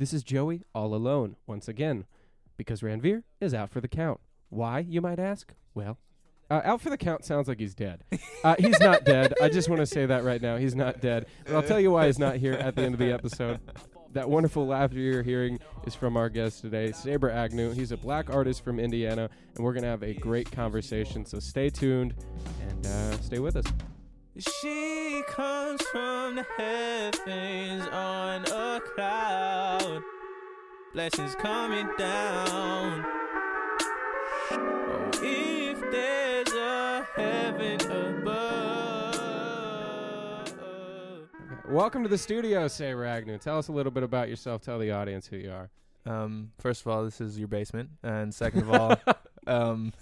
This is Joey all alone once again because Ranvir is out for the count. Why, you might ask? Well, uh, out for the count sounds like he's dead. Uh, he's not dead. I just want to say that right now. He's not dead. But I'll tell you why he's not here at the end of the episode. That wonderful laughter you're hearing is from our guest today, Saber Agnew. He's a black artist from Indiana, and we're going to have a great conversation. So stay tuned and uh, stay with us. She comes from the heavens on a cloud. Blessings coming down. Oh, if there's a heaven above. Welcome to the studio, Saber Agnew. Tell us a little bit about yourself. Tell the audience who you are. Um, first of all, this is your basement, and second of all, um,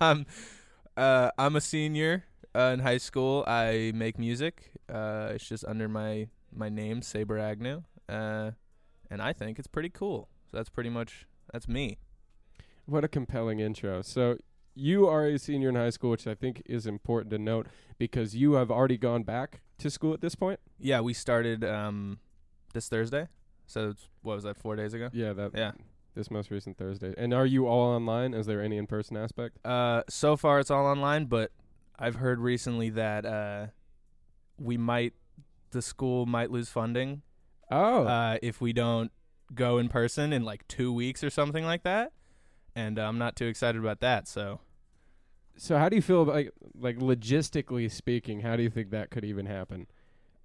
I'm uh, I'm a senior uh, in high school. I make music. Uh, it's just under my my name, Saber Agnew, uh, and I think it's pretty cool. So that's pretty much that's me. What a compelling intro. So you are a senior in high school, which I think is important to note because you have already gone back to school at this point. Yeah, we started um, this Thursday. So it's, what was that? Four days ago. Yeah, that Yeah. this most recent Thursday. And are you all online? Is there any in person aspect? Uh, so far it's all online, but I've heard recently that uh, we might the school might lose funding Oh, uh, if we don't go in person in like two weeks or something like that. And uh, I'm not too excited about that. So so how do you feel about like like logistically speaking? How do you think that could even happen?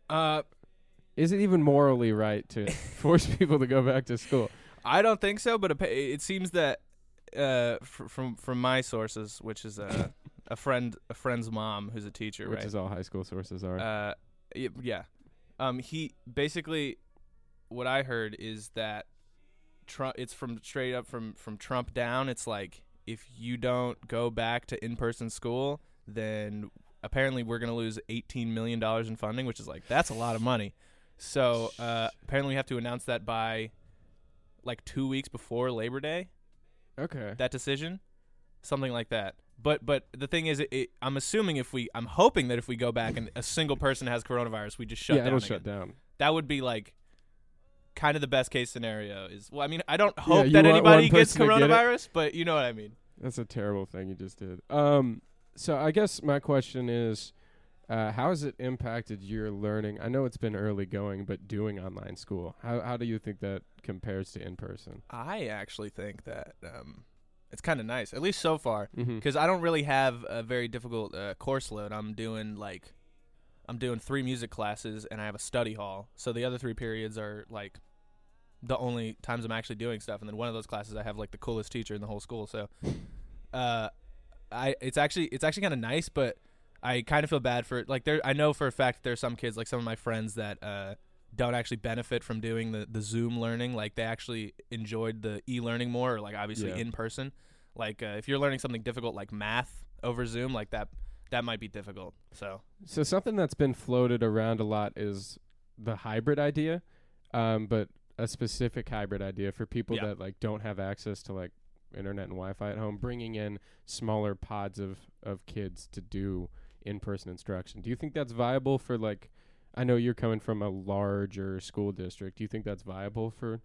uh, Is it even morally right to force people to go back to school? I don't think so, but it, it seems that uh, fr- from from my sources, which is a a friend a friend's mom who's a teacher, Which right? is all high school sources are. Uh, yeah. Um, he basically, what I heard is that Trump. It's from straight up from from Trump down. It's like if you don't go back to in person school, then apparently we're gonna lose eighteen million dollars in funding, which is like that's a lot of money. So uh, apparently we have to announce that by like two weeks before Labor Day okay. that decision, something like that. But but the thing is, it, it, I'm assuming if we, I'm hoping that if we go back and a single person has coronavirus, we just shut yeah, down. it'll again. shut down. That would be like kind of the best case scenario. Is well, I mean, I don't hope you that want anybody one gets person to get it? coronavirus, but you know what I mean. That's a terrible thing you just did. Um, so I guess my question is, uh, how has it impacted your learning? I know it's been early going, but doing online school, how how do you think that compares to in person? I actually think that um, it's kind of nice, at least so far, Mm-hmm. because I don't really have a very difficult uh, course load. I'm doing like, I'm doing three music classes and I have a study hall. So the other three periods are like the only times I'm actually doing stuff. And then one of those classes I have like the coolest teacher in the whole school. So, uh, I it's actually it's actually kind of nice, but I kind of feel bad for like there. I know for a fact there's some kids like some of my friends that uh don't actually benefit from doing the the Zoom learning. Like they actually enjoyed the e learning more, or like obviously Yeah. in person. Like uh, if you're learning something difficult like math over Zoom, like that that might be difficult. So So something that's been floated around a lot is the hybrid idea, um, but a specific hybrid idea for people Yeah. that like don't have access to like internet and Wi-Fi at home, bringing in smaller pods of of kids to do in-person instruction. Do you think that's viable for like? I know you're coming from a larger school district. Do you think that's viable for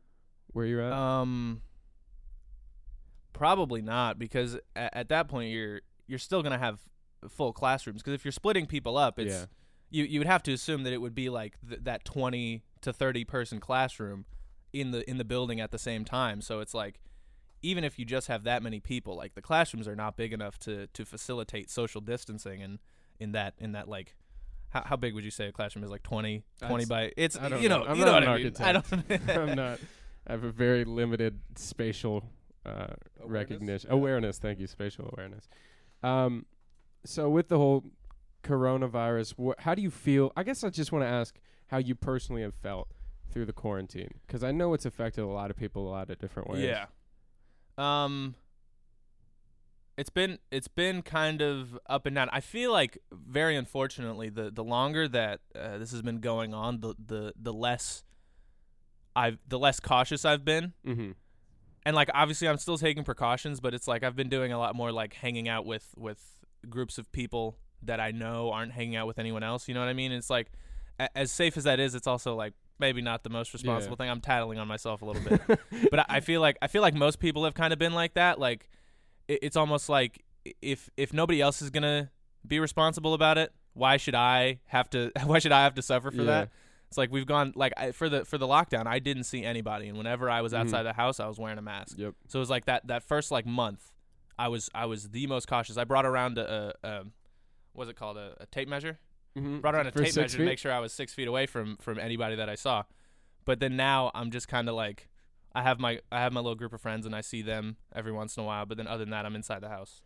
where you're at? Um, probably not because at, at that point you're you're still gonna have full classrooms because if you're splitting people up, it's yeah. you you would have to assume that it would be like th- that twenty to thirty person classroom in the in the building at the same time. So it's like even if you just have that many people, like the classrooms are not big enough to to facilitate social distancing and in that in that like. How, how big would you say a classroom is? Like 20, 20 That's- by it's I don't you know. know, I'm you not know what I mean. I don't. I'm not. I have a very limited spatial uh, recognition awareness. Thank you, spatial awareness. Um, so with the whole coronavirus, wh- how do you feel? I guess I just want to ask how you personally have felt through the quarantine? Because I know it's affected a lot of people a lot of different ways. Yeah. Um it's been it's been kind of up and down. I feel like very unfortunately the the longer that uh, this has been going on the the the less I've the less cautious I've been. Mm-hmm. And like obviously I'm still taking precautions, but it's like I've been doing a lot more like hanging out with with groups of people that I know aren't hanging out with anyone else, you know what I mean? It's like a- as safe as that is, it's also like maybe not the most responsible thing. I'm tattling on myself a little bit. but I, I feel like I feel like most people have kind of been like that. Like it's almost like if if nobody else is gonna be responsible about it, why should I have to? Why should I have to suffer for Yeah. that? It's like we've gone like I, for the for the lockdown. I didn't see anybody, and whenever I was Mhm. outside the house, I was wearing a mask. Yep. So it was like that that first like month, I was I was the most cautious. I brought around a, a um, what's it called a, a tape measure Mm-hmm. brought around a For tape measure to make sure I was six feet away from from anybody that I saw. But then now I'm just kind of like, I have my I have my little group of friends and I see them every once in a while. But then other than that, I'm inside the house.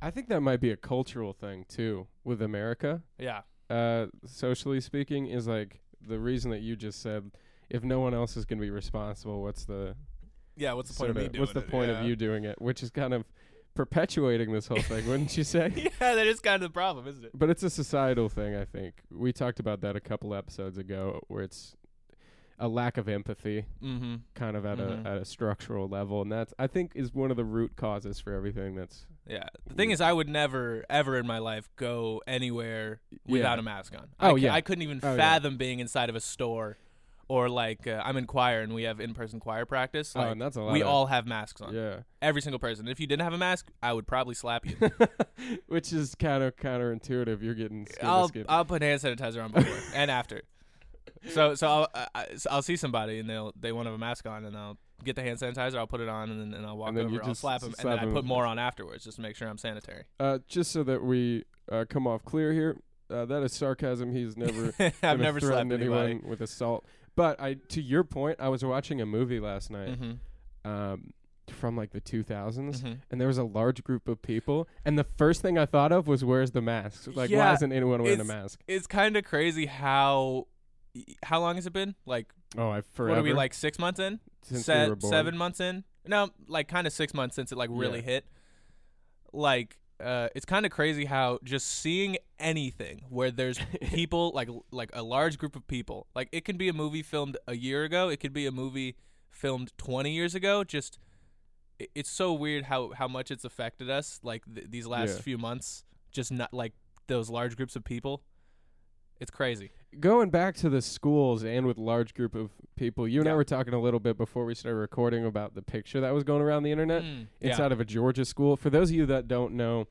I think that might be a cultural thing too with America. Yeah, Uh, socially speaking, is like the reason that you just said. If no one else is going to be responsible, what's the yeah. What's the point of me doing what's the it? point Yeah. of you doing it? Which is kind of perpetuating this whole thing, wouldn't you say? yeah, that is kind of the problem, isn't it? But it's a societal thing, I think. We talked about that a couple episodes ago, where it's a lack of empathy, Mm-hmm. kind of at Mhm. a at a structural level, and that's I think is one of the root causes for everything. That's Yeah. The thing is, I would never, ever in my life go anywhere Yeah. without a mask on. Oh, I, c- yeah. I couldn't even Oh, yeah. fathom being inside of a store, or like uh, I'm in choir and we have in-person choir practice. oh, and that's a lot. we all have masks on. yeah, Every single person. If you didn't have a mask, I would probably slap you. which is kind of counterintuitive. You're getting skin I'll skin. I'll put hand sanitizer on before and after. So so I'll I, I- so I'll see somebody and they'll they won't have a mask on and I'll get the hand sanitizer. I'll put it on and then and I'll walk And over. I'll slap them and then I put more on afterwards just to make sure I'm sanitary. Uh, just so that we uh, come off clear here, uh, that is sarcasm. He's never I've never threaten slapped anyone with assault. But I, to your point, I was watching a movie last night Mm-hmm. um, from like the 2000s, Mm-hmm. and there was a large group of people, and the first thing I thought of was, "Where's the mask? Like, why isn't anyone wearing a mask?" It's kind of crazy how how long has it been? Like Oh, I forever. what are we like six months in? since Se- we were born. seven months in? No, like kind of six months since it like really Yeah. hit. Like, uh, it's kind of crazy how just seeing anything where there's people like like a large group of people, like it can be a movie filmed a year ago, it could be a movie filmed twenty years ago. Just it, it's so weird how how much it's affected us. Like th- these last Yeah. few months, just not like those large groups of people. It's crazy. Going back to the schools and with large group of people, you and I were talking a little bit before we started recording about the picture that was going around the internet. Mm, yeah. inside of a Georgia school. For those of you that don't know,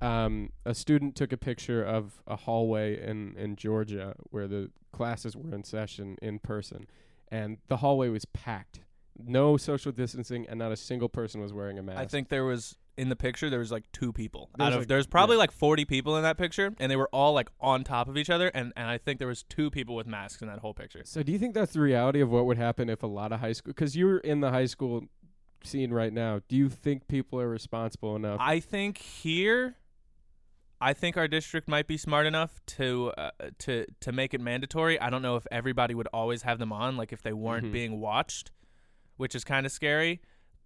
um, a student took a picture of a hallway in, in Georgia where the classes were in session in person, and the hallway was packed. No social distancing, and not a single person was wearing a mask. I think there was in the picture there was like two people There out was, of like- there's probably yeah. like 40 people in that picture and they were all like on top of each other and and I think there was two people with masks in that whole picture. So, do you think that's the reality of what would happen if a lot of high school? Because you're in the high school scene right now. Do you think people are responsible enough? I think here I think our district might be smart enough to uh, to to make it mandatory. I don't know if everybody would always have them on like if they weren't Mhm. being watched, which is kind of scary,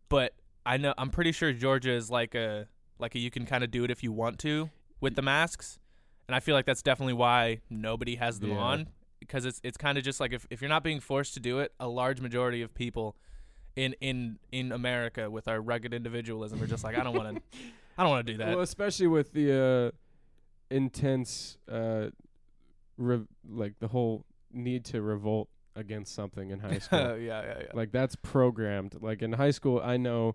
but I know I'm pretty sure Georgia is like a like a you can kind of do it if you want to with the masks. And I feel like that's definitely why nobody has them Yeah. on because it's it's kind of just like if, if you're not being forced to do it, a large majority of people in in in America with our rugged individualism are just like I don't want to I don't want to do that. Well, especially with the uh, intense, uh, re- like the whole need to revolt against something in high school. yeah, yeah, yeah. like that's programmed. Like in high school, I know,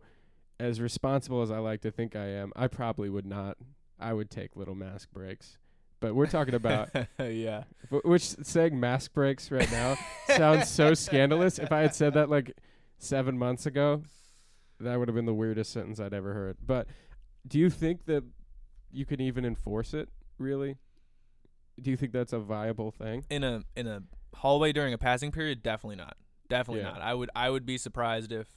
as responsible as I like to think I am, I probably would not. I would take little mask breaks. But we're talking about yeah. wh- which saying mask breaks right now sounds so scandalous. If I had said that like seven months ago, that would have been the weirdest sentence I'd ever heard. But do you think that you can even enforce it? Really? Do you think that's a viable thing? in a in a hallway during a passing period, definitely not. Definitely Yeah. not. I would I would be surprised if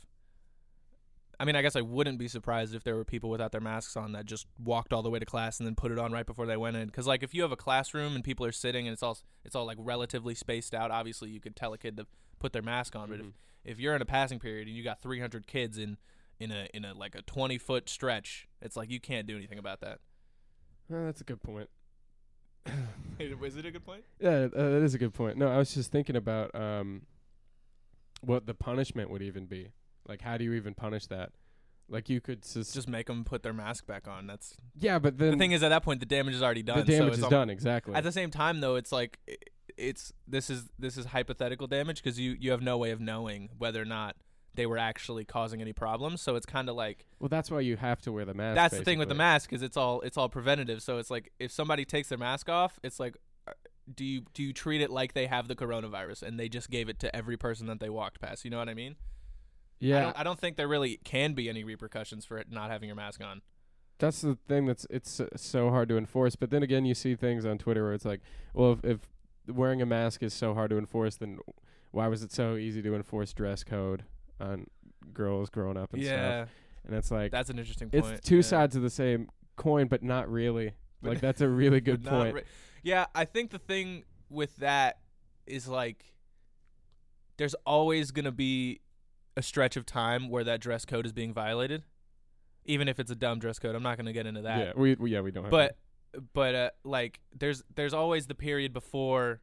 I mean, I guess I wouldn't be surprised if there were people without their masks on that just walked all the way to class and then put it on right before they went in. Because like if you have a classroom and people are sitting and it's all it's all like relatively spaced out, obviously you could tell a kid to put their mask on. But Mhm. if if you're in a passing period and you got 300 kids in in a in a like a 20 foot stretch, it's like you can't do anything about that. Uh, that's a good point. Is it a good point? Yeah, uh, that is a good point. No, I was just thinking about um, what the punishment would even be. Like, how do you even punish that? Like, you could sus- Just make them put their mask back on. That's yeah, but then the thing is at that point the damage is already done. the damage so it's is done exactly. At the same time, though, it's like it's this is this is hypothetical damage because you you have no way of knowing whether or not they were actually causing any problems. So it's kind of like well, that's why you have to wear the mask. that's the thing with the mask is it's all it's all preventative. So it's like if somebody takes their mask off, it's like. uh, Do you do you treat it like they have the coronavirus and they just gave it to every person that they walked past? You know what I mean? I Yeah, don't, I don't think there really can be any repercussions for it not having your mask on. that's the thing that's it's so hard to enforce. But then again, you see things on Twitter where it's like, well, if, if wearing a mask is so hard to enforce, then why was it so easy to enforce dress code on girls growing up and stuff? And it's like that's an interesting point. it's two yeah. sides of the same coin, but not really. But- like that's a really good point. re- yeah, I think the thing with that is like there's always going to be a stretch of time where that dress code is being violated. Even if it's a dumb dress code, I'm not going to get into that. yeah, we, we yeah we don't have. but but uh, like there's there's always the period before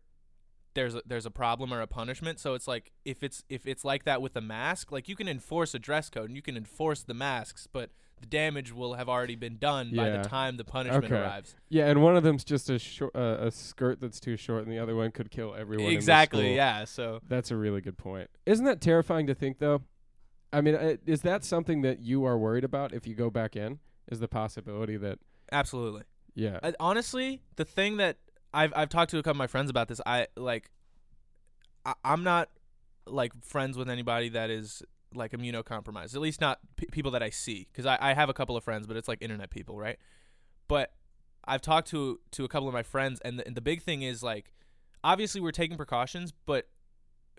there's a, there's a problem or a punishment. So it's like if it's if it's like that with the mask, like you can enforce a dress code and you can enforce the masks, but the damage will have already been done by Yeah. the time the punishment Okay. arrives. yeah, and one of them's just a short uh, a skirt that's too short, and the other one could kill everyone. in the Exactly. school. Yeah. So That's a really good point. Isn't that terrifying to think though? I mean, uh, is that something that you are worried about if you go back in? Is the possibility that absolutely. yeah, I, honestly, the thing that I've I've talked to a couple of my friends about this. I like. I, I'm not like friends with anybody that is like immunocompromised. At least not p- people that I see, because I, I have a couple of friends, but it's like internet people, right? But I've talked to to a couple of my friends, and the, and the big thing is like, obviously we're taking precautions, but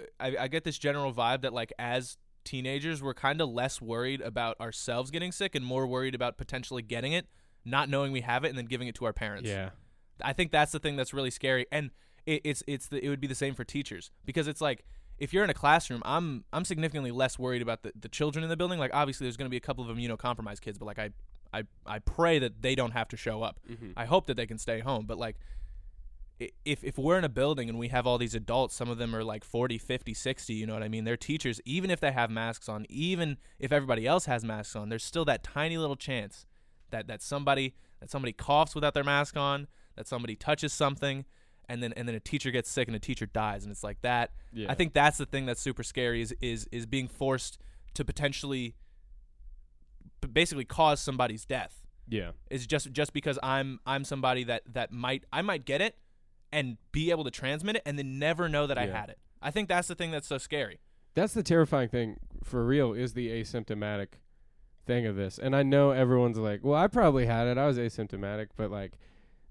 uh, I, I get this general vibe that like as teenagers we're kind of less worried about ourselves getting sick and more worried about potentially getting it not knowing we have it and then giving it to our parents yeah, I think that's the thing that's really scary, and it, it's it's the, it would be the same for teachers because it's like if you're in a classroom, I'm I'm significantly less worried about the, the children in the building. Like obviously, there's going to be a couple of immunocompromised kids, but like I I I pray that they don't have to show up. mm-hmm. I hope that they can stay home, but like if if we're in a building and we have all these adults, some of them are like 40, 50, 60, you know what I mean? They're teachers even if they have masks on, even if everybody else has masks on, there's still that tiny little chance that that somebody that somebody coughs without their mask on, that somebody touches something and then and then a teacher gets sick and a teacher dies and it's like that. yeah. I think that's the thing that's super scary is is is being forced to potentially basically cause somebody's death yeah, is just just because I'm I'm somebody that that might I might get it and be able to transmit it and then never know that I had it. I think that's the thing that's so scary. that's the terrifying thing for real is the asymptomatic thing of this. And I know everyone's like, well, I probably had it. I was asymptomatic, but like,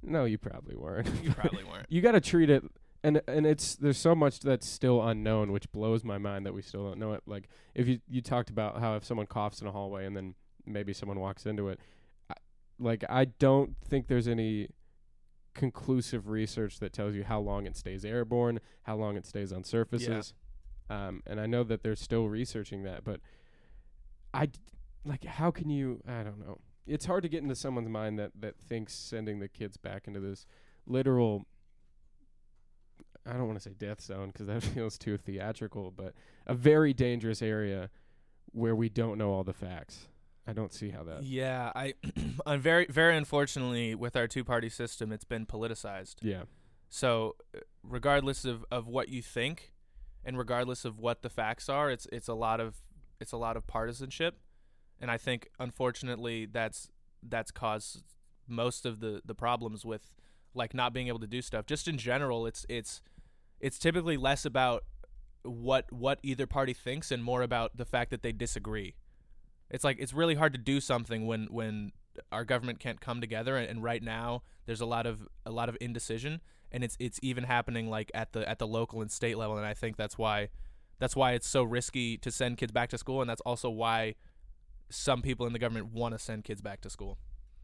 no, you probably weren't. You probably weren't. you got to treat it and and it's there's so much that's still unknown which blows my mind that we still don't know it like if you you talked about how if someone coughs in a hallway and then maybe someone walks into it I, like I don't think there's any conclusive research that tells you how long it stays airborne how long it stays on surfaces um and I know that they're still researching that but I d- like how can you I don't know it's hard to get into someone's mind that that thinks sending the kids back into this literal I don't want to say death zone because that feels too theatrical, but a very dangerous area where we don't know all the facts. I don't see how that. Yeah, I I'm very very unfortunately with our two-party system it's been politicized. Yeah, So, uh, regardless of, of what you think, and regardless of what the facts are, it's it's a lot of it's a lot of partisanship, and I think unfortunately that's that's caused most of the the problems with like not being able to do stuff. Just in general, it's it's it's typically less about what what either party thinks and more about the fact that they disagree. It's like it's really hard to do something when when our government can't come together and, and right now there's a lot of a lot of indecision and it's it's even happening like at the at the local and state level and I think that's why that's why it's so risky to send kids back to school and that's also why some people in the government want to send kids back to school.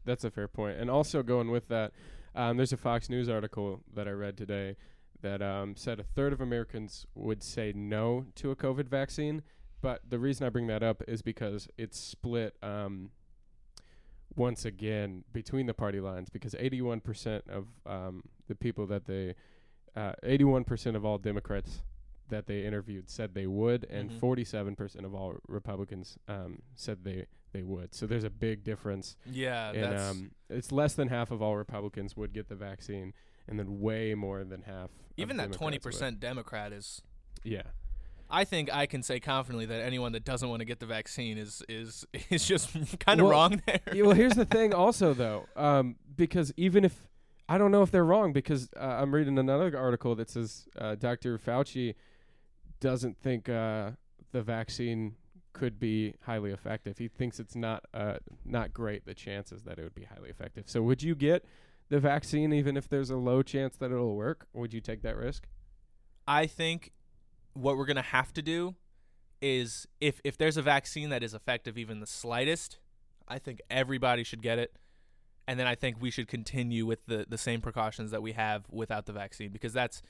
That's a fair point. And also going with that, um, there's a Fox News article that I read today that um, said a third of Americans would say no to a COVID vaccine. But the reason I bring that up is because it's split um, once again between the party lines because 81% of um, the people that they, uh, 81% of all Democrats that they interviewed said they would, and Mhm. 47% of all Republicans um, said they, they would. So there's a big difference Yeah, and that's um, it's less than half of all Republicans would get the vaccine, and then way more than half. even that Democrats twenty would. percent Democrat is. Yeah, I think I can say confidently that anyone that doesn't want to get the vaccine is is is just kind of Well, wrong there. Yeah, well, here's the thing, also though, um, because even if I don't know if they're wrong, because uh, I'm reading another article that says uh, Dr. Fauci doesn't think uh, the vaccine could be highly effective. He thinks it's not uh, not great the chances that it would be highly effective. So would you get the vaccine even if there's a low chance that it'll work? Would you take that risk? I think what we're gonna have to do is if if there's a vaccine that is effective even the slightest, I think everybody should get it. And then I think we should continue with the, the same precautions that we have without the vaccine because that's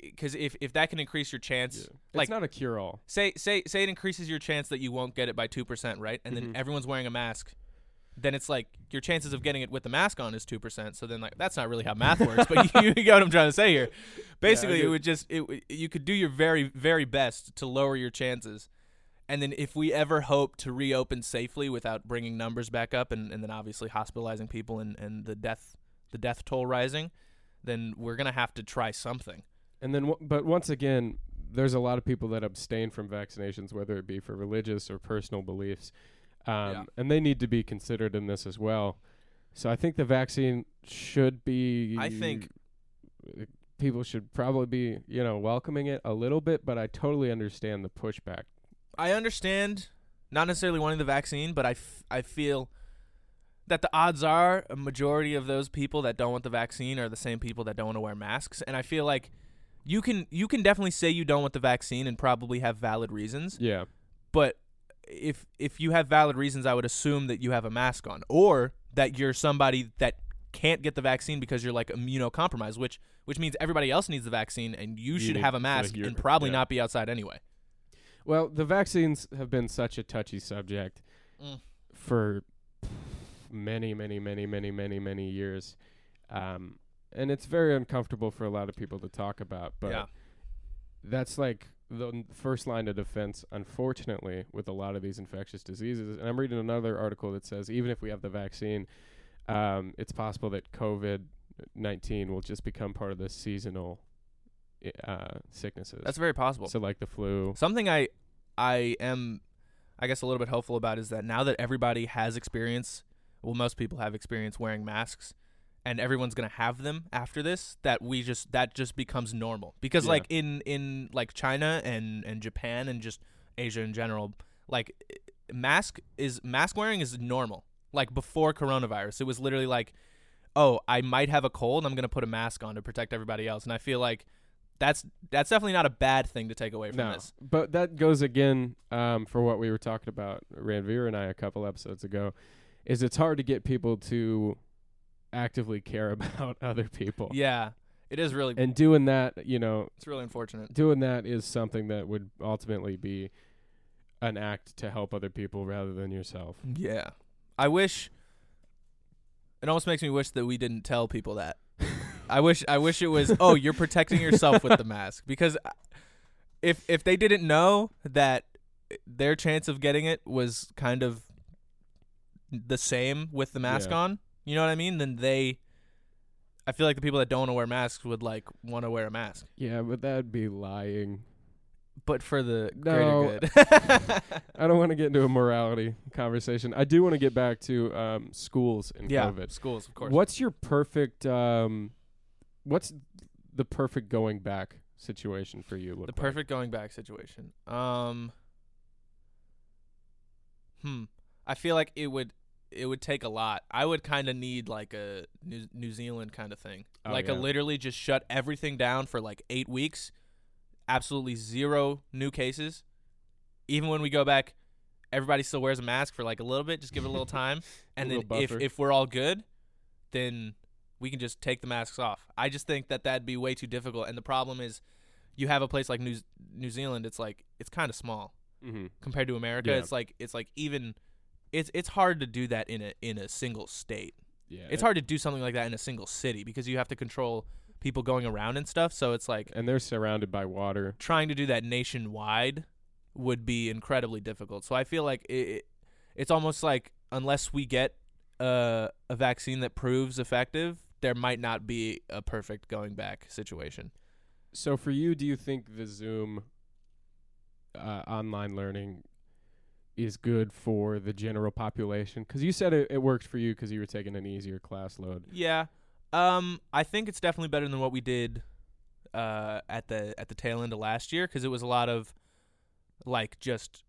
because if, if that can increase your chance, like it's not a cure all. say say say it increases your chance that you won't get it by two percent, right? And Mhm. then everyone's wearing a mask. Then it's like your chances of getting it with the mask on is two percent. So then like that's not really how math works, but you, you get what I'm trying to say here. Basically, it would just it you could do your very very best to lower your chances. And then if we ever hope to reopen safely without bringing numbers back up and, and then obviously hospitalizing people and, and the death the death toll rising, then we're gonna have to try something. And then, w- but once again, there's a lot of people that abstain from vaccinations, whether it be for religious or personal beliefs, um, Yeah. and they need to be considered in this as well. So I think the vaccine should be. I think- people should probably be, you know, welcoming it a little bit, but I totally understand the pushback. I understand not necessarily wanting the vaccine, but I, f- I feel that the odds are a majority of those people that don't want the vaccine are the same people that don't want to wear masks, and I feel like you can you can definitely say you don't want the vaccine and probably have valid reasons, Yeah, but if if you have valid reasons, I would assume that you have a mask on or that you're somebody that can't get the vaccine because you're like immunocompromised, which which means everybody else needs the vaccine and you, You should have a mask you're- and probably yeah. not be outside anyway. Well, the vaccines have been such a touchy subject Mm. for many, many, many, many, many, many years, um, and it's very uncomfortable for a lot of people to talk about. But yeah. that's like the n- first line of defense, unfortunately, with a lot of these infectious diseases. And I'm reading another article that says even if we have the vaccine, um, it's possible that COVID 19 will just become part of the seasonal uh, sicknesses. That's very possible. so like the flu. Something I I am I guess a little bit hopeful about is that now that everybody has experience, well most people have experience wearing masks and everyone's going to have them after this that we just that just becomes normal. Because Yeah. like in in like China and and Japan and just Asia in general, like mask is mask wearing is normal. Like before coronavirus, it was literally like oh, I might have a cold, I'm going to put a mask on to protect everybody else. And I feel like that's that's definitely not a bad thing to take away from No, this. but that goes again um, for what we were talking about, Ranvir and I, a couple episodes ago. Is it's hard to get people to actively care about other people, Yeah, it is really and doing that, you know, it's really unfortunate. doing that is something that would ultimately be an act to help other people rather than yourself. Yeah, I wish. It almost makes me wish that we didn't tell people that. I wish I wish it was oh you're protecting yourself with the mask because uh, if if they didn't know that their chance of getting it was kind of the same with the mask Yeah. on, you know what I mean? Then they I feel like the people that don't want to wear masks would like want to wear a mask. Yeah, but that'd be lying. But for the No. greater good. I don't want to get into a morality conversation. I do want to get back to um, schools and yeah, COVID. schools, of course. What's your perfect? Um, what's the perfect going back situation for you? The like? perfect going back situation. Um Hmm. I feel like it would it would take a lot. I would kind of need like a New, New Zealand kind of thing. Oh, like a literally just shut everything down for like 8 weeks. Absolutely zero new cases. Even when we go back everybody still wears a mask for like a little bit, just give it a little time, and then if if we're all good, then we can just take the masks off. I just think that that'd be way too difficult, and the problem is, you have a place like New New Zealand. It's like it's kind of small Mm-hmm. compared to America. Yeah. It's like it's like even. It's, it's hard to do that in a in a single state. Yeah. It's hard to do something like that in a single city because you have to control people going around and stuff. So it's like And they're surrounded by water. trying to do that nationwide would be incredibly difficult. So I feel like it, it it's almost like unless we get uh, a vaccine that proves effective, there might not be a perfect going back situation. So for you, do you think the Zoom uh, online learning is good for the general population? Because you said it, it worked for you because you were taking an easier class load. Yeah. Um, I think it's definitely better than what we did uh, at the at the tail end of last year because it was a lot of like just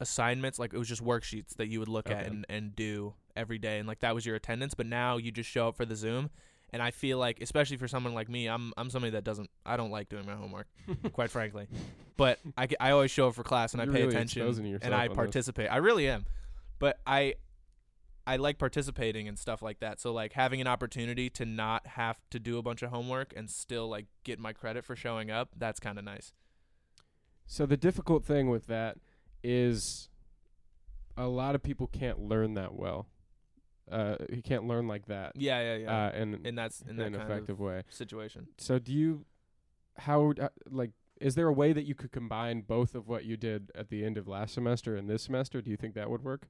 assignments, like it was just worksheets that you would look at and, and do every day, and like that was your attendance. But now you just show up for the Zoom, and I feel like, especially for someone like me, I'm I'm somebody that doesn't I don't like doing my homework, quite frankly. But I, I always show up for class and I You're pay really attention and I on this. participate. I really am, but I I like participating and stuff like that. So like having an opportunity to not have to do a bunch of homework and still like get my credit for showing up, that's kind of nice. So the difficult thing with that is a lot of people can't learn that well. Uh, you can't learn like that. Yeah, yeah, yeah. Uh, in and that's in in that an effective way. situation. So do you how uh, like is there a way that you could combine both of what you did at the end of last semester and this semester? Do you think that would work?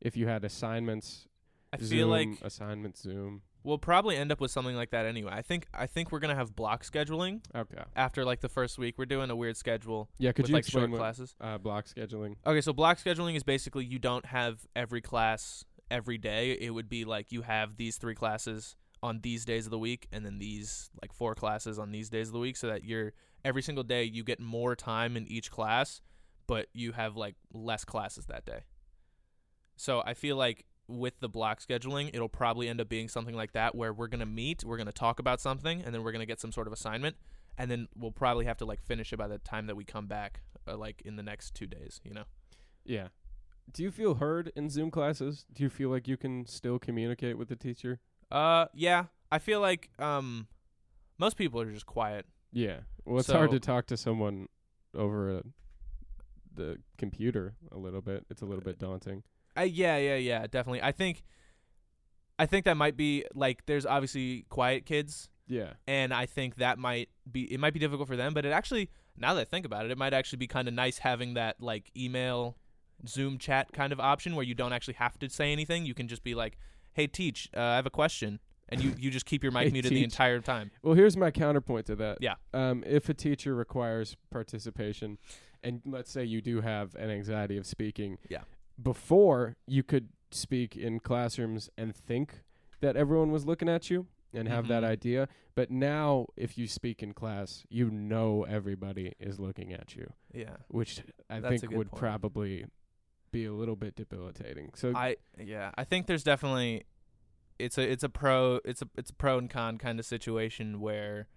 If you had assignments, I Zoom, feel like assignments Zoom. we'll probably end up with something like that anyway. I think I think we're gonna have block scheduling Okay. after like the first week. We're doing a weird schedule Yeah, could with you like short what classes. uh, block scheduling? Okay, so block scheduling is basically you don't have every class every day. It would be like you have these three classes on these days of the week and then these like four classes on these days of the week so that you're every single day you get more time in each class, but you have like less classes that day. So I feel like with the block scheduling, it'll probably end up being something like that where we're going to meet, we're going to talk about something and then we're going to get some sort of assignment and then we'll probably have to like finish it by the time that we come back uh, like in the next 2 days, you know. Yeah. Do you feel heard in Zoom classes? Do you feel like you can still communicate with the teacher? Uh, yeah. I feel like um, most people are just quiet. Yeah. Well, it's hard to talk to someone over a, the computer a little bit. It's a little bit daunting. Uh, yeah, yeah, yeah, definitely. I think, I think that might be like there's obviously quiet kids, Yeah. and I think that might be it might be difficult for them. But it actually, now that I think about it, it might actually be kind of nice having that like email, Zoom chat kind of option where you don't actually have to say anything. You can just be like, "Hey, teach, uh, I have a question," and you you just keep your mic Hey, muted the entire time. Well, here's my counterpoint to that. Yeah. Um, if a teacher requires participation, and let's say you do have an anxiety of speaking, Yeah. Before you could speak in classrooms and think that everyone was looking at you and have that Mhm. idea, but now if you speak in class, you know everybody is looking at you, Yeah. which I That's think would point. probably be a little bit debilitating. So I yeah, I think there's definitely it's a it's a pro it's a it's a pro and con kind of situation where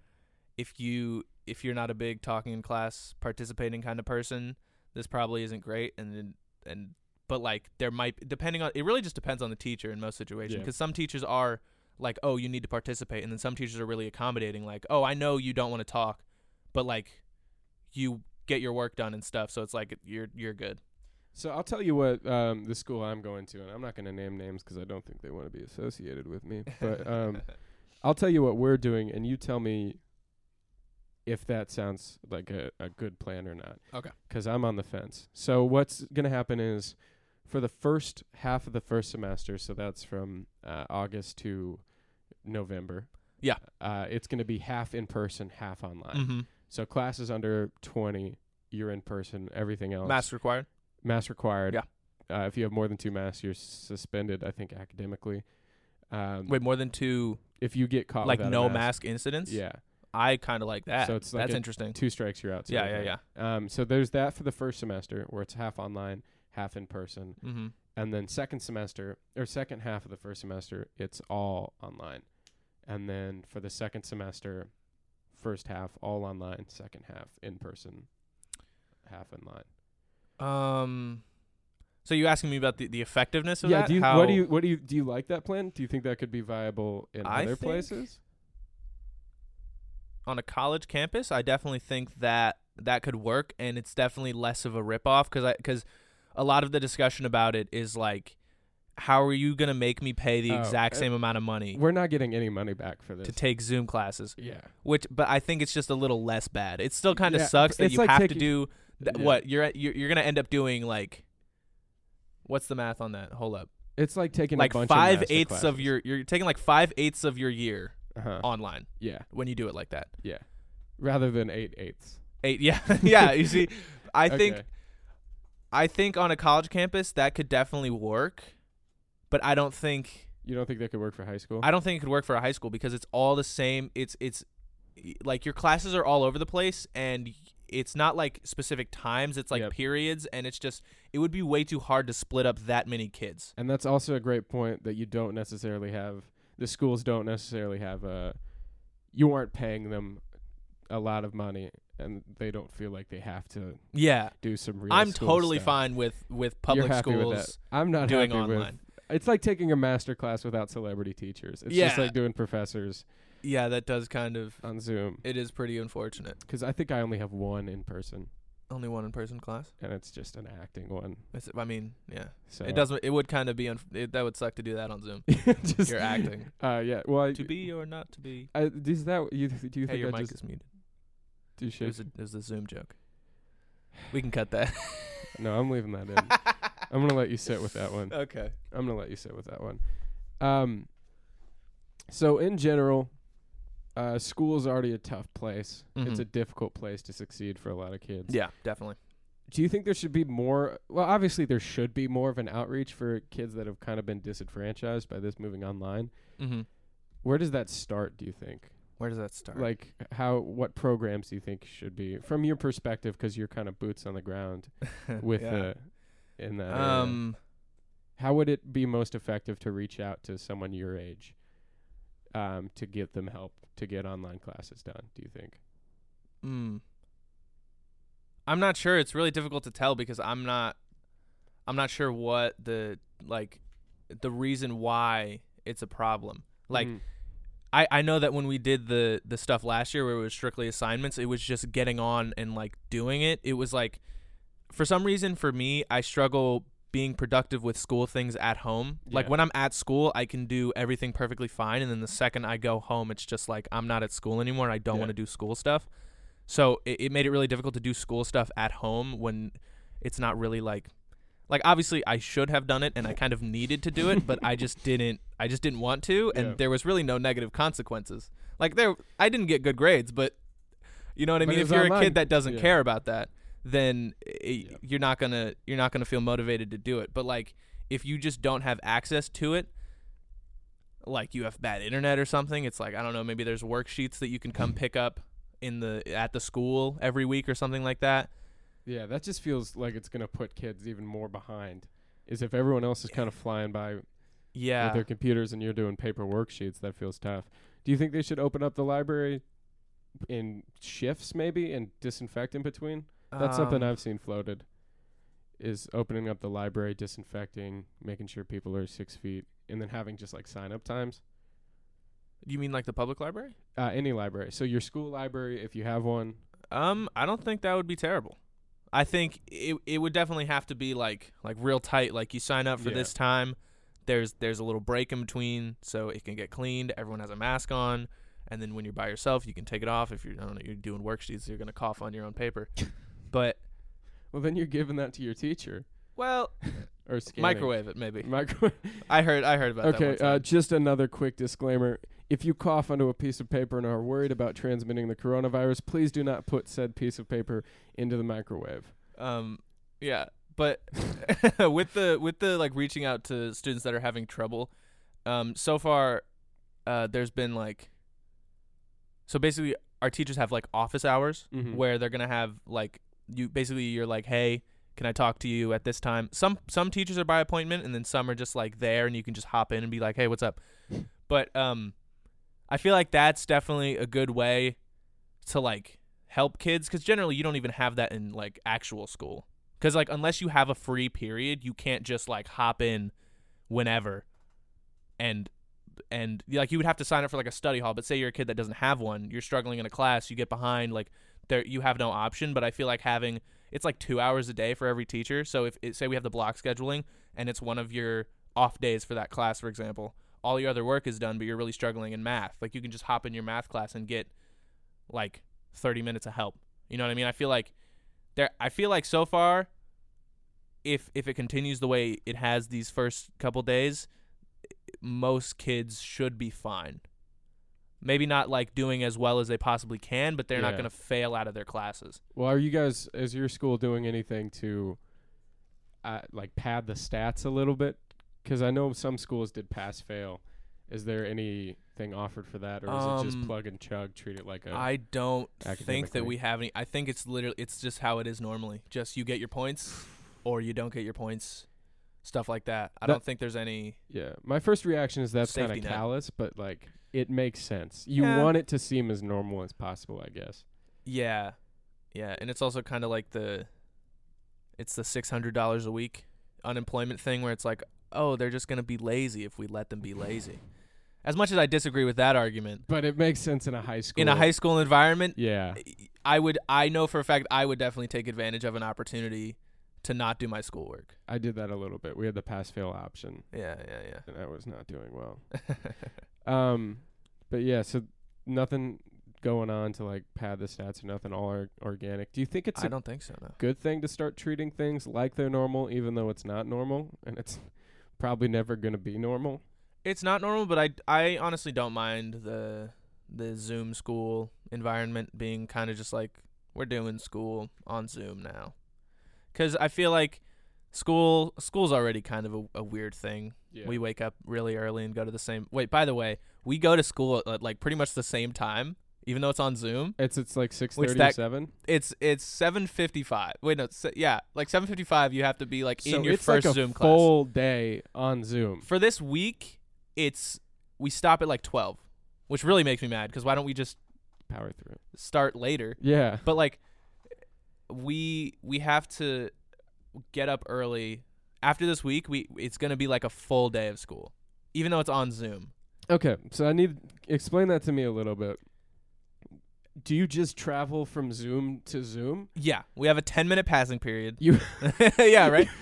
if you if you're not a big talking in class participating kind of person, this probably isn't great and then- and but like there might depending on it really just depends on the teacher in most situations Yeah. because some teachers are like oh you need to participate and then some teachers are really accommodating like oh I know you don't want to talk but like you get your work done and stuff so it's like you're you're good. So I'll tell you what um, the school I'm going to, and I'm not going to name names because I don't think they want to be associated with me. But um, I'll tell you what we're doing, and you tell me if that sounds like a, a good plan or not. Okay. Because I'm on the fence. So what's going to happen is for the first half of the first semester, so that's from uh, August to November. Yeah. Uh, it's going to be half in person, half online. mm-hmm. So classes under 20, you're in person. Everything else Mask required. Mask required. Yeah. Uh, if you have more than two masks, you're suspended. I think academically. Um, Wait, more than two if you get caught like no mask, mask incidents? yeah, I kind of like that. So it's like That's interesting. two strikes, you're out. sort Yeah, yeah, yeah. Um, so there's that for the first semester where it's half online, half in person, Mm-hmm. and then second semester or second half of the first semester, it's all online, and then for the second semester, first half all online, second half in person, half online. Um, So you asking me about the, the effectiveness of yeah. that? Do you How, what do you what do you do you like that plan? Do you think that could be viable in I other places? on a college campus? I definitely think that that could work, and it's definitely less of a ripoff because I because a lot of the discussion about it is like, how are you gonna make me pay the Oh, exact uh, same amount of money We're not getting any money back for this. to take Zoom classes? yeah. Which, but I think it's just a little less bad. It still kind of Yeah, sucks that you like have to do th- Yeah. what you're, you're you're gonna end up doing like. What's the math on that? Hold up. It's like taking like a bunch five eighths of your you're taking like five eighths of your year uh-huh. online yeah when you do it like that. yeah rather than eight eighths. Eight, yeah, yeah. You see, I think I think on a college campus that could definitely work, but I don't think you don't think that could work for high school. I don't think it could work for a high school because it's all the same. It's it's like your classes are all over the place and it's not like specific times. It's like Yep. periods, and it's just it would be way too hard to split up that many kids. And that's also a great point that you don't necessarily have the schools don't necessarily have a you aren't paying them a lot of money and they don't feel like they have to Yeah, do some real I'm totally stuff. fine with with You're public with that. schools I'm not doing happy with online. it's like taking a master class without celebrity teachers. It's just like doing professors Yeah, that does kind of. on Zoom. It is pretty unfortunate. Because I think I only have one in person, Only one in person class. and it's just an acting one. It's, I mean, yeah, So it doesn't. It would kind of be. Un- it, that would suck to do that on Zoom. just, You're acting. Uh, yeah. Well, I, to be or not to be. I, is that you? Do you Hey, think your I mic just is muted. do It shit? was, a, it was a Zoom joke. We can cut that. No, I'm leaving that in. I'm gonna let you sit with that one. okay. I'm gonna let you sit with that one. Um, so in general, uh, school is already a tough place. It's Mhm. a difficult place to succeed for a lot of kids. Yeah, definitely. Do you think there should be more? Well, obviously there should be more of an outreach for kids that have kind of been disenfranchised by this moving online. Mm-hmm. Where does that start? Do you think? Where does that start? Like how? What programs do you think should be from your perspective? Because you're kind of boots on the ground with yeah. the in that. area. um, how would it be most effective to reach out to someone your age um, to get them help to get online classes done? Do you think? mm, I'm not sure. It's really difficult to tell because I'm not. I'm not sure what the like, the reason why it's a problem. Like Mhm. I, I know that when we did the the stuff last year where it was strictly assignments, it was just getting on and like doing it. It was like for some reason for me, I struggle being productive with school things at home. Like when I'm at school, I can do everything perfectly fine and then the second I go home, it's just like I'm not at school anymore and I don't Yeah. want to do school stuff. So it, it made it really difficult to do school stuff at home when it's not really like like obviously I should have done it and I kind of needed to do it, but I just didn't I just didn't want to and Yeah. there was really no negative consequences. Like there I didn't get good grades, but you know what I But mean? If you're a kid that doesn't Yeah. care about that, then i Yeah. you're not going to you're not going to feel motivated to do it. But like if you just don't have access to it, like you have bad internet or something, it's like I don't know, maybe there's worksheets that you can come pick up in the at the school every week or something like that. Yeah, that just feels like it's gonna put kids even more behind. Is if everyone else is kind of flying by with Yeah. their computers and you're doing paper worksheets, that feels tough. Do you think they should open up the library in shifts maybe and disinfect in between? That's something Um, I've seen floated. Is opening up the library, disinfecting, making sure people are six feet, and then having just like sign up times. You mean like the public library? Uh, any library. So your school library, if you have one. Um, I don't think that would be terrible. I think it it would definitely have to be like like real tight. Like you sign up for Yeah. this time. There's there's a little break in between, so it can get cleaned. Everyone has a mask on, and then when you're by yourself, you can take it off. If you're I don't know you're doing worksheets, you're gonna cough on your own paper. but Well, then you're giving that to your teacher well, or scanning. microwave it maybe. Microwave. I heard I heard about that. okay. one Uh, time. just another quick disclaimer: if you cough onto a piece of paper and are worried about transmitting the coronavirus, please do not put said piece of paper into the microwave. Um, yeah, but with the with the like reaching out to students that are having trouble, um, so far, uh, there's been like, so basically, our teachers have like office hours Mhm. where they're gonna have like you basically you're like, hey, can I talk to you at this time? Some some teachers are by appointment, and then some are just like there, and you can just hop in and be like, hey, what's up? But um, I feel like that's definitely a good way to like help kids because generally you don't even have that in like actual school Because like unless you have a free period, you can't just like hop in whenever, and and like you would have to sign up for like a study hall. But say you're a kid that doesn't have one, you're struggling in a class, you get behind, like there you have no option. But I feel like having it's like two hours a day for every teacher. So if it, say we have the block scheduling and it's one of your off days for that class, for example, all your other work is done, but you're really struggling in math. Like you can just hop in your math class and get like 30 minutes of help. You know what I mean? I feel like there I feel like so far if if it continues the way it has these first couple days, most kids should be fine. Maybe not like doing as well as they possibly can, but they're not going to fail out of their classes. Well, are you guys, is your school doing anything to, uh, like, pad the stats a little bit? Because I know some schools did pass fail. Is there anything offered for that, or is it just Um, plug and chug, treat it like a? I don't think that we have any. I think it's literally it's just how it is normally. Just you get your points, or you don't get your points, stuff like that. I That- don't think there's any. yeah, my first reaction is that's kind Safety of net. callous, but like it makes sense. You Yeah. want it to seem as normal as possible, I guess. Yeah, yeah, and it's also kind of like the, it's the six hundred dollars a week unemployment thing where it's like, oh, they're just gonna be lazy if we let them be lazy. As much as I disagree with that argument, But it makes sense in a high school. in a high school environment, yeah, I would, I know for a fact, I would definitely take advantage of an opportunity to not do my schoolwork. I did that a little bit. We had the pass fail option, Yeah, yeah, yeah. and I was not doing well. Um, but yeah, so nothing going on to like pad the stats or nothing. All or- organic. Do you think it's I a don't think so. No. good thing to start treating things like they're normal, even though it's not normal, and it's probably never gonna be normal? It's not normal, but I, I honestly don't mind the the Zoom school environment being kind of just like we're doing school on Zoom now, because I feel like school school's already kind of a, a weird thing. Yeah. We wake up really early and go to the same. Wait, by the way, we go to school at, like pretty much the same time, even though it's on Zoom. it's it's like six thirty seven. It's it's seven fifty five. Wait, no, se- yeah, like seven fifty five. You have to be like So in your it's first like a Zoom class. full day on Zoom. For this week, it's we stop at like twelve, which really makes me mad. Because why don't we just Power through. start later? Yeah. But like, we we have to get up early. After this week, we it's gonna be like a full day of school, even though it's on Zoom. Okay, so I need explain that to me a little bit. Do you just travel from Zoom to Zoom? Yeah, we have a ten minute passing period. You yeah, right.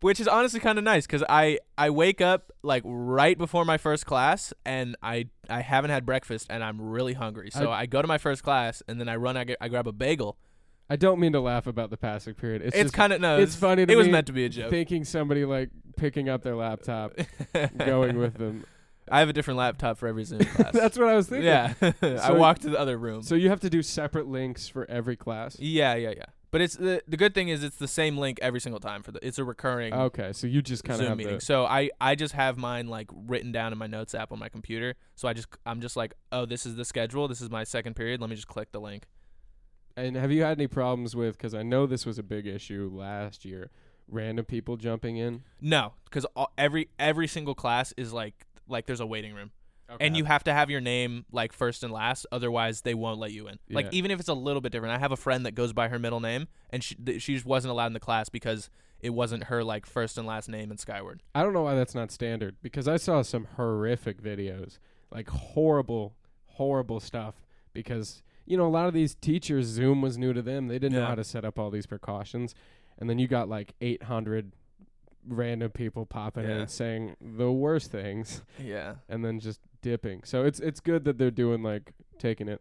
Which is honestly kind of nice because I I wake up like right before my first class and I I haven't had breakfast and I'm really hungry. So I, go to my first class and then I run. I, get, I grab a bagel. I don't mean to laugh about the passing period. It's, It's, kind of no. it's funny to it was me meant to be a joke. thinking somebody like picking up their laptop, going with them. I have a different laptop for every Zoom class. That's what I was thinking. yeah. I So- walk to the other room. So you have to do separate links for every class. yeah, yeah, yeah. But it's the the good thing is it's the same link every single time for the. It's a recurring Okay, so you just kind of Zoom have meeting. So I I just have mine like written down in my notes app on my computer. So I just I'm just like, oh, this is the schedule. This is my second period. Let me just click the link. And have you had any problems with? Because I know this was a big issue last year. Random people jumping in. No, because every every single class is like like there's a waiting room, and you have to have your name like first and last. Otherwise, they won't let you in. Like even if it's a little bit different. I have a friend that goes by her middle name, and she th- she just wasn't allowed in the class because it wasn't her like first and last name in Skyward. I don't know why that's not standard because I saw some horrific videos, like horrible, horrible stuff. Because you know a lot of these teachers, Zoom was new to them. They didn't know how to set up all these precautions, and then you got like 800 random people popping in Yeah. and saying the worst things, Yeah. and then just dipping. So it's it's good that they're doing like taking it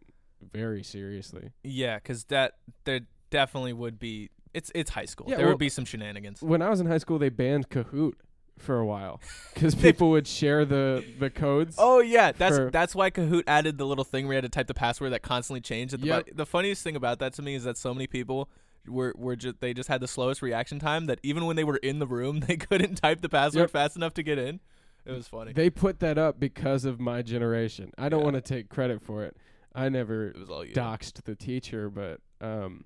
very seriously. Yeah, because that there definitely would be. It's it's high school. Yeah, there well- would be some shenanigans. When I was in high school, they banned Kahoot for a while because people would share the the codes. Oh yeah, that's for- that's why Kahoot added the little thing where you had to type the password that constantly changed. At the, Yep. bu- the funniest thing about that to me is that so many people were were just they just had the slowest reaction time that even when they were in the room they couldn't type the password Yep. fast enough to get in. It was funny. They put that up because of my generation. I don't Yeah. want to take credit for it. I never it was all you. doxed the teacher, but um,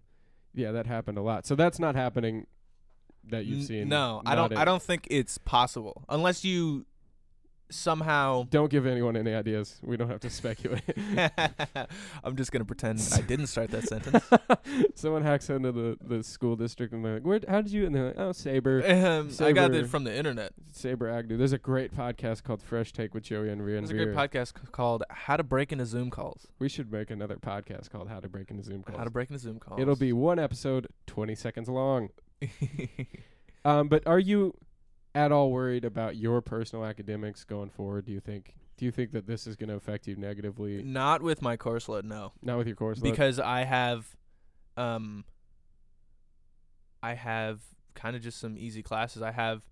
yeah, that happened a lot. So that's not happening that you've seen. No, I don't. in- I don't think it's possible unless you somehow Don't give anyone any ideas. We don't have to speculate. I'm just gonna pretend I didn't start that sentence. Someone hacks into the, the school district and they're like, Where, how did you? And they're like, oh, Saber, Um, I got Saber- it from the internet. Saber Agnew. There's a great podcast called Fresh Take with Joey and Ranvir There's a great podcast c- called "How to Break into Zoom Calls." We should make another podcast called How to Break into Zoom Calls. How to break into Zoom calls. It'll be one episode, 20 seconds long. Um, but are you at all worried about your personal academics going forward? Do you think? Do you think that this is going to affect you negatively? not with my course load. No. Not with your course load? because I have, um, I have kind of just some easy classes. I have,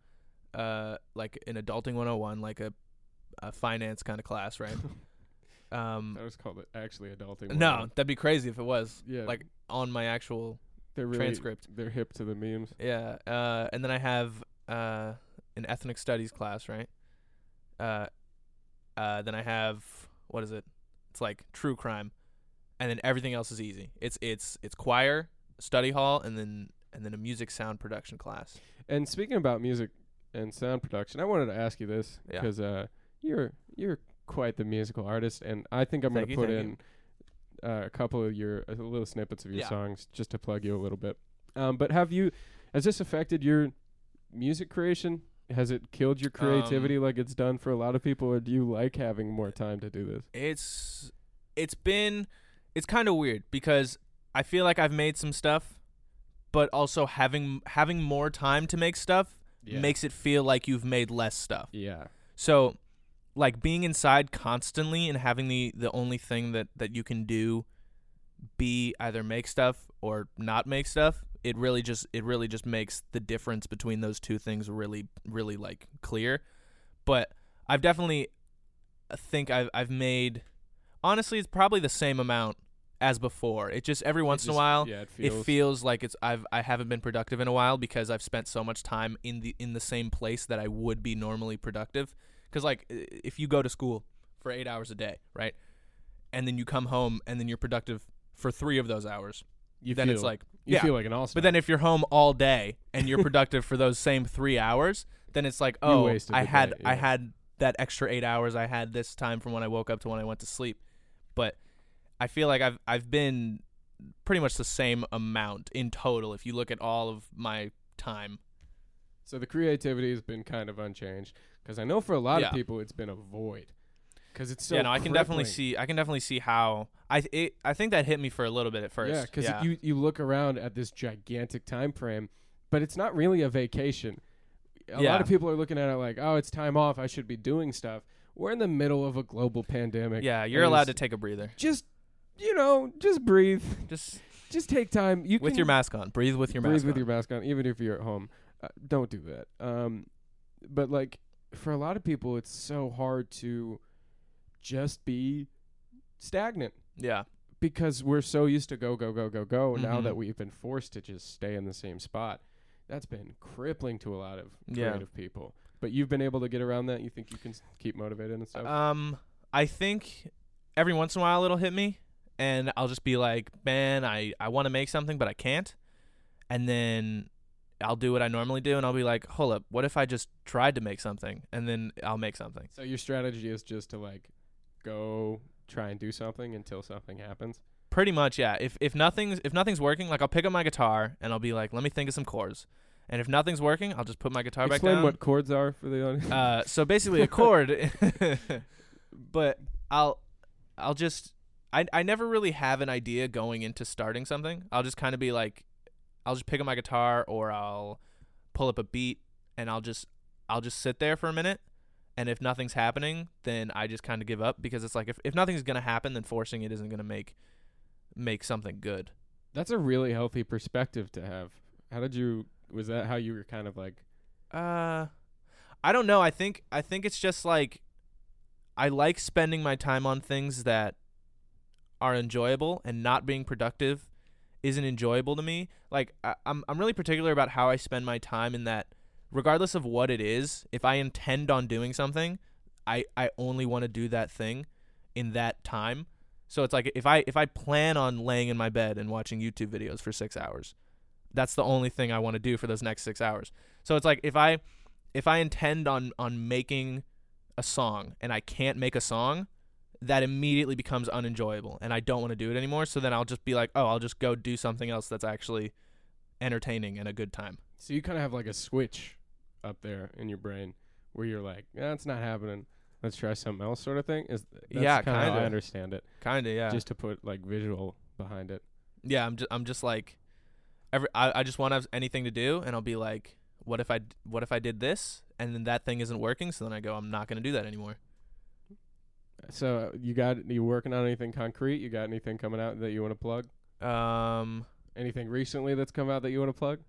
uh, like an adulting 101, like a, a finance kind of class, right? um, that was called it actually adulting. no, that'd be crazy if it was yeah, like on my actual, they're really, transcript. They're hip to the memes. yeah. Uh, and then I have uh an ethnic studies class, right? Uh, uh, then I have what is it? It's like true crime, and then everything else is easy. It's it's it's choir, study hall, and then and then a music sound production class. And speaking about music and sound production, I wanted to ask you this Yeah. because uh, you're you're quite the musical artist, and I think I'm going to put in uh, a couple of your uh, little snippets of your Yeah. songs just to plug you a little bit. Um, but have you has this affected your music creation? Has it killed your Um, creativity like it's done for a lot of people, or do you like having more time to do this? It's it's been it's kind of weird because I feel like I've made some stuff, but also having having more time to make stuff makes it feel like you've made less stuff. yeah. So, like being inside constantly and having the the only thing that that you can do be either make stuff or not make stuff, it really just it really just makes the difference between those two things really really like clear. But I've definitely I think I've I've made honestly it's probably the same amount as before. It just every once in a while yeah, it it feels, feels like it's I've I haven't been productive in a while because I've spent so much time in the in the same place that I would be normally productive. Because like if you go to school for eight hours a day, right, and then you come home and then you're productive for three of those hours, you then feel, it's like you yeah. feel like an all But then if you're home all day and you're productive for those same three hours, then it's like oh I had day, I had that extra eight hours I had this time from when I woke up to when I went to sleep. But I feel like I've I've been pretty much the same amount in total if you look at all of my time. So the creativity has been kind of unchanged because I know for a lot Yeah. of people it's been a void because it's so yeah, no, I can definitely see I can definitely see how I it, I think that hit me for a little bit at first. Yeah, because you you look around at this gigantic time frame, but it's not really a vacation. A lot of people are looking at it like, oh, it's time off. I should be doing stuff. We're in the middle of a global pandemic. yeah, you're allowed to take a breather. just, you know, just breathe. Just Just take time. You with your mask on. Breathe with your breathe mask Breathe with on. your mask on, even if you're at home. Uh, don't do that. Um, but like for a lot of people, it's so hard to just be stagnant yeah. because we're so used to go go go go go now Mhm. that we've been forced to just stay in the same spot that's been crippling to a lot of Yeah. creative people but you've been able to get around that you think you can s- keep motivated and stuff Um, I think every once in a while it'll hit me, and I'll just be like, "Man, I I want to make something, but I can't." And then I'll do what I normally do, and I'll be like, "Hold up, what if I just tried to make something?" And then I'll make something. so your strategy is just to like go try and do something until something happens Pretty much, yeah. If if nothing's if nothing's working, like I'll pick up my guitar and I'll be like, "Let me think of some chords." And if nothing's working, I'll just put my guitar back explain what chords are for the audience Uh, so basically a chord, but I'll I'll just I I never really have an idea going into starting something. I'll just kind of be like, I'll just pick up my guitar or I'll pull up a beat and I'll just I'll just sit there for a minute. And if nothing's happening, then I just kind of give up because it's like if, if nothing's gonna happen, then forcing it isn't gonna make make something good. that's a really healthy perspective to have how did you was that how you were kind of like Uh, I don't know. I think I think it's just like I like spending my time on things that are enjoyable and not being productive isn't enjoyable to me. Like I, I'm I'm really particular about how I spend my time in that regardless of what it is, if I intend on doing something, I I only want to do that thing in that time. So it's like if I if I plan on laying in my bed and watching YouTube videos for 6 hours, that's the only thing I want to do for those next 6 hours. So it's like if I if I intend on on making a song and I can't make a song, that immediately becomes unenjoyable and I don't want to do it anymore. So then I'll just be like, oh, I'll just go do something else that's actually entertaining and a good time. So you kind of have like a switch up there in your brain where you're like, that's it's not happening. Let's try something else, sort of thing. Is Yeah, kinda I understand it. Kind of, yeah. Just to put like visual behind it. yeah, I'm just I'm just like every I, I just want to have anything to do and I'll be like, what if I what if I did this and then that thing isn't working? So then I go, I'm not going to do that anymore. So you got you working on anything concrete? You got anything coming out that you want to plug? Um Anything recently that's come out that you want to plug?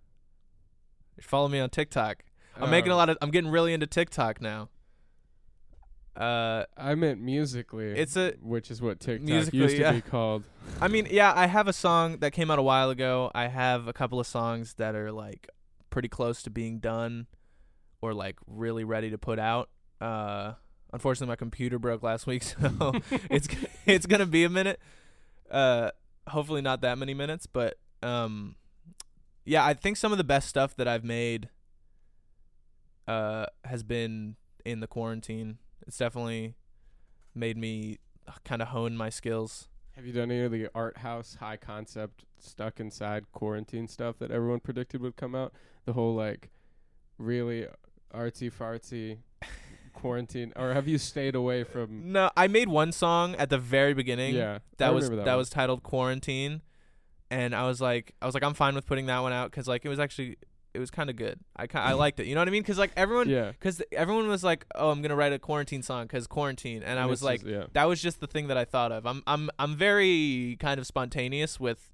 follow me on TikTok. I'm making a Uh, lot of I'm getting really into TikTok now. Uh I meant musically. it's a which is what TikTok used to yeah. be called. I mean, yeah, I have a song that came out a while ago. I have a couple of songs that are like pretty close to being done or like really ready to put out. Uh unfortunately my computer broke last week, so it's it's going to be a minute. Uh hopefully not that many minutes, but um yeah, I think some of the best stuff that I've made uh has been in the quarantine. It's definitely made me kind of hone my skills. Have you done any of the art house high concept stuck inside quarantine stuff that everyone predicted would come out? The whole like really artsy fartsy quarantine or have you stayed away from No, I made one song at the very beginning. Yeah. that I was remember that, one. was titled Quarantine, and I was like, I was like, I'm fine with putting that one out because like it was actually it was kind of good. I ki- I liked it. You know what I mean? Because like everyone, Yeah. because everyone was like, oh, I'm gonna write a quarantine song because quarantine, and, I was like, yeah. that was just the thing that I thought of. I'm I'm I'm very kind of spontaneous with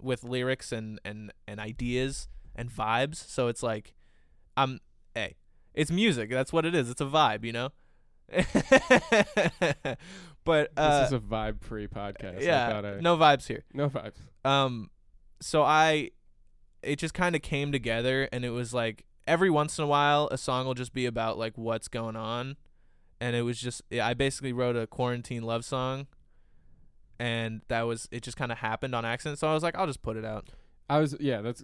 with lyrics and and and ideas and vibes. So it's like I'm hey, it's music. That's what it is. It's a vibe, you know. but uh, this is a vibe free podcast. Yeah, I- no vibes here. no vibes. Um, so I, it just kind of came together, and it was like every once in a while, a song will just be about like what's going on, and it was just yeah, I basically wrote a quarantine love song, and that was it. Just kind of happened on accident, so I was like, I'll just put it out. I was yeah, that's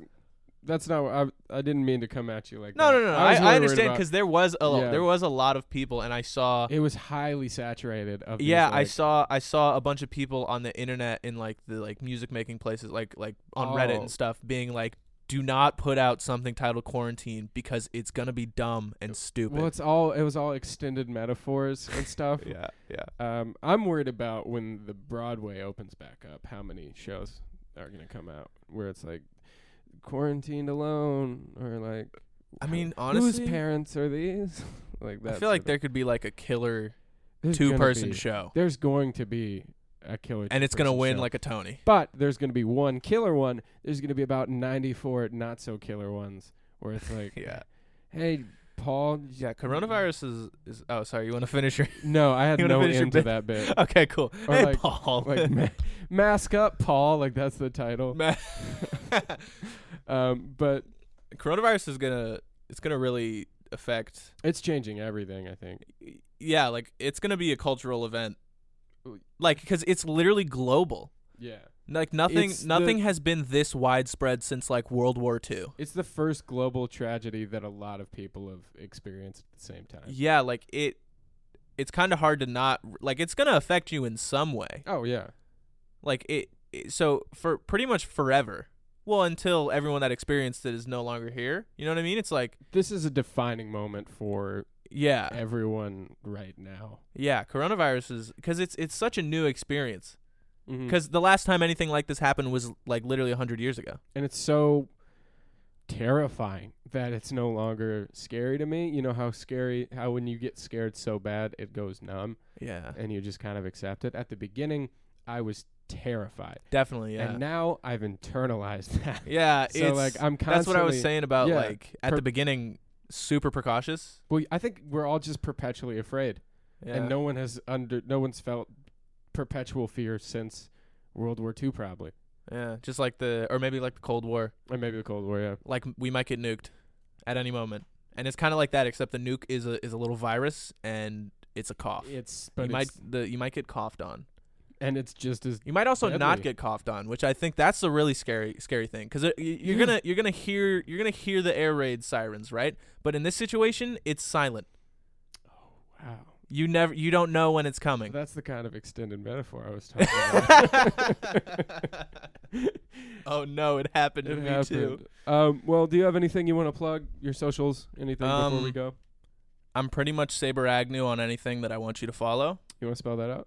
that's not what I I didn't mean to come at you like No, that. no, no, no. I, I, I, understand because there was a Yeah. there was a lot of people, and I saw. it was highly saturated of these, Yeah, I saw I saw a bunch of people on the internet in like the like music making places like like on Reddit Oh. and stuff being like do not put out something titled quarantine because it's going to be dumb and stupid. Well, it's all it was all extended metaphors and stuff. yeah, yeah. Um, I'm worried about when the Broadway opens back up, how many shows are gonna come out where it's like quarantined alone or like I mean, whose parents are these? like that. I feel like there could be like a killer two person be- show There's going to be a killer, and it's going to win show. like a Tony. But there's going to be one killer one. There's going to be about 94 not so killer ones where it's like, Yeah. hey, Paul. Yeah, coronavirus is is Oh, sorry. You want to finish your No, I had no into that bit. Okay, cool. Or hey, like- Paul. like ma- mask up, Paul. Like that's the title. Ma- Um, but coronavirus is to it's to really affect it's changing everything. I think. yeah, like it's gonna be a cultural event, like because it's literally global. Yeah. Like nothing, It's the- nothing has been this widespread since like World War II. It's the first global tragedy that a lot of people have experienced at the same time. Yeah, like it, it's kind of hard to not like it's gonna affect you in some way. Oh yeah. Like it, it, so for pretty much forever. Well, until everyone that experienced it is no longer here. You know what I mean? It's like This is a defining moment for yeah, everyone right now. yeah. Coronavirus is because it's it's such a new experience. Mm-hmm. Because the last time anything like this happened was like literally hundred years ago. and it's so terrifying that it's no longer scary to me. You know how scary how when you get scared so bad it goes numb Yeah, and you just kind of accept it. At the beginning, I was terrified. definitely. Yeah. And now I've internalized that. Yeah, So it's, like I'm constantly that's what I was saying about yeah, like at per- the beginning, super precautious. Well, I think we're all just perpetually afraid. Yeah. And no one has under no one's felt perpetual fear since World War II probably. yeah, just like the or maybe like the Cold War, Or maybe the Cold War, yeah. like we might get nuked at any moment, and it's kind of like that, except the nuke is a is a little virus and it's a cough. It's you but might the you might get coughed on. And it's just as You might also not get coughed on, which I think that's a really scary scary thing because you're Yeah. gonna you're gonna hear you're gonna hear the air raid sirens, right? But in this situation, it's silent. Oh wow. You never. You don't know when it's coming. That's the kind of extended metaphor I was talking about. oh no, it happened to it me too. Um, well, do you have anything you want to plug? Your socials? Anything before we Um, go? I'm pretty much Saber Agnew on anything that I want you to follow. You want to spell that out?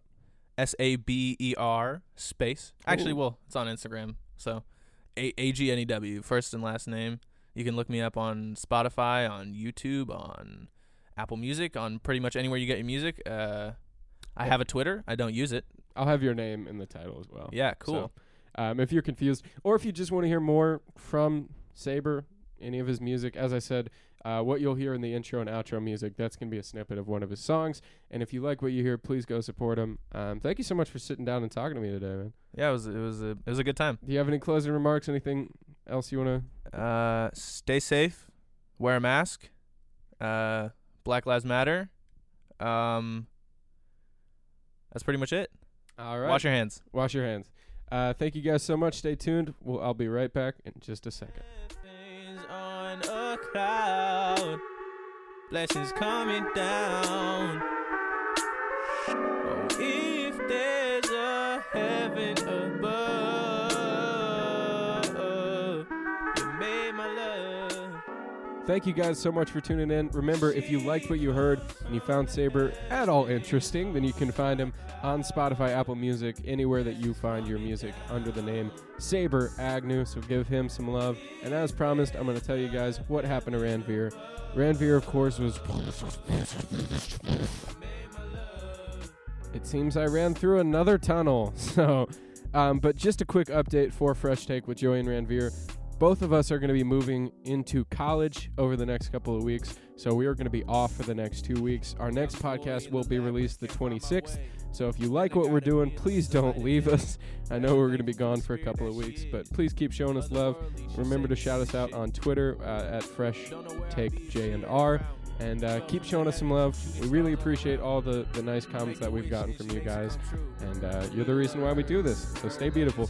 S A B E R space. Actually, Ooh. well, it's on Instagram. So A A G N E W, first and last name. You can look me up on Spotify, on YouTube, on Apple Music, on pretty much anywhere you get your music. Uh, I Yeah. have a Twitter. I don't use it. I'll have your name in the title as well. Yeah, cool. So, um, if you're confused, or if you just want to hear more from Saber, any of his music, as I said, uh, what you'll hear in the intro and outro music, that's going to be a snippet of one of his songs. And if you like what you hear, please go support him. Um, thank you so much for sitting down and talking to me today, man. Yeah, it was it was a it was a good time. Do you have any closing remarks? Anything else you want to? Uh, stay safe, wear a mask. Uh, Black Lives Matter. Um, that's pretty much it. All right. Wash your hands. Wash your hands. Uh, thank you guys so much. Stay tuned. Well, I'll be right back in just a second. On a cloud, blessings coming down. Oh, if there's a heaven Thank you guys so much for tuning in. Remember, if you liked what you heard and you found Saber at all interesting, then you can find him on Spotify, Apple Music, anywhere that you find your music under the name Saber Agnew. So give him some love. And as promised, I'm going to tell you guys what happened to Ranvir. Ranvir, of course, was. It seems I ran through another tunnel. So, um, but just a quick update for Fresh Take with Joey and Ranvir both of us are going to be moving into college over the next couple of weeks. So we are going to be off for the next two weeks. Our next podcast will be released the 26th. So if you like what we're doing, please don't leave us. I know we're going to be gone for a couple of weeks, but please keep showing us love. Remember to shout us out on Twitter uh, at Fresh Take J and R. And uh, keep showing us some love. We really appreciate all the, the nice comments that we've gotten from you guys. And uh, you're the reason why we do this. So stay beautiful.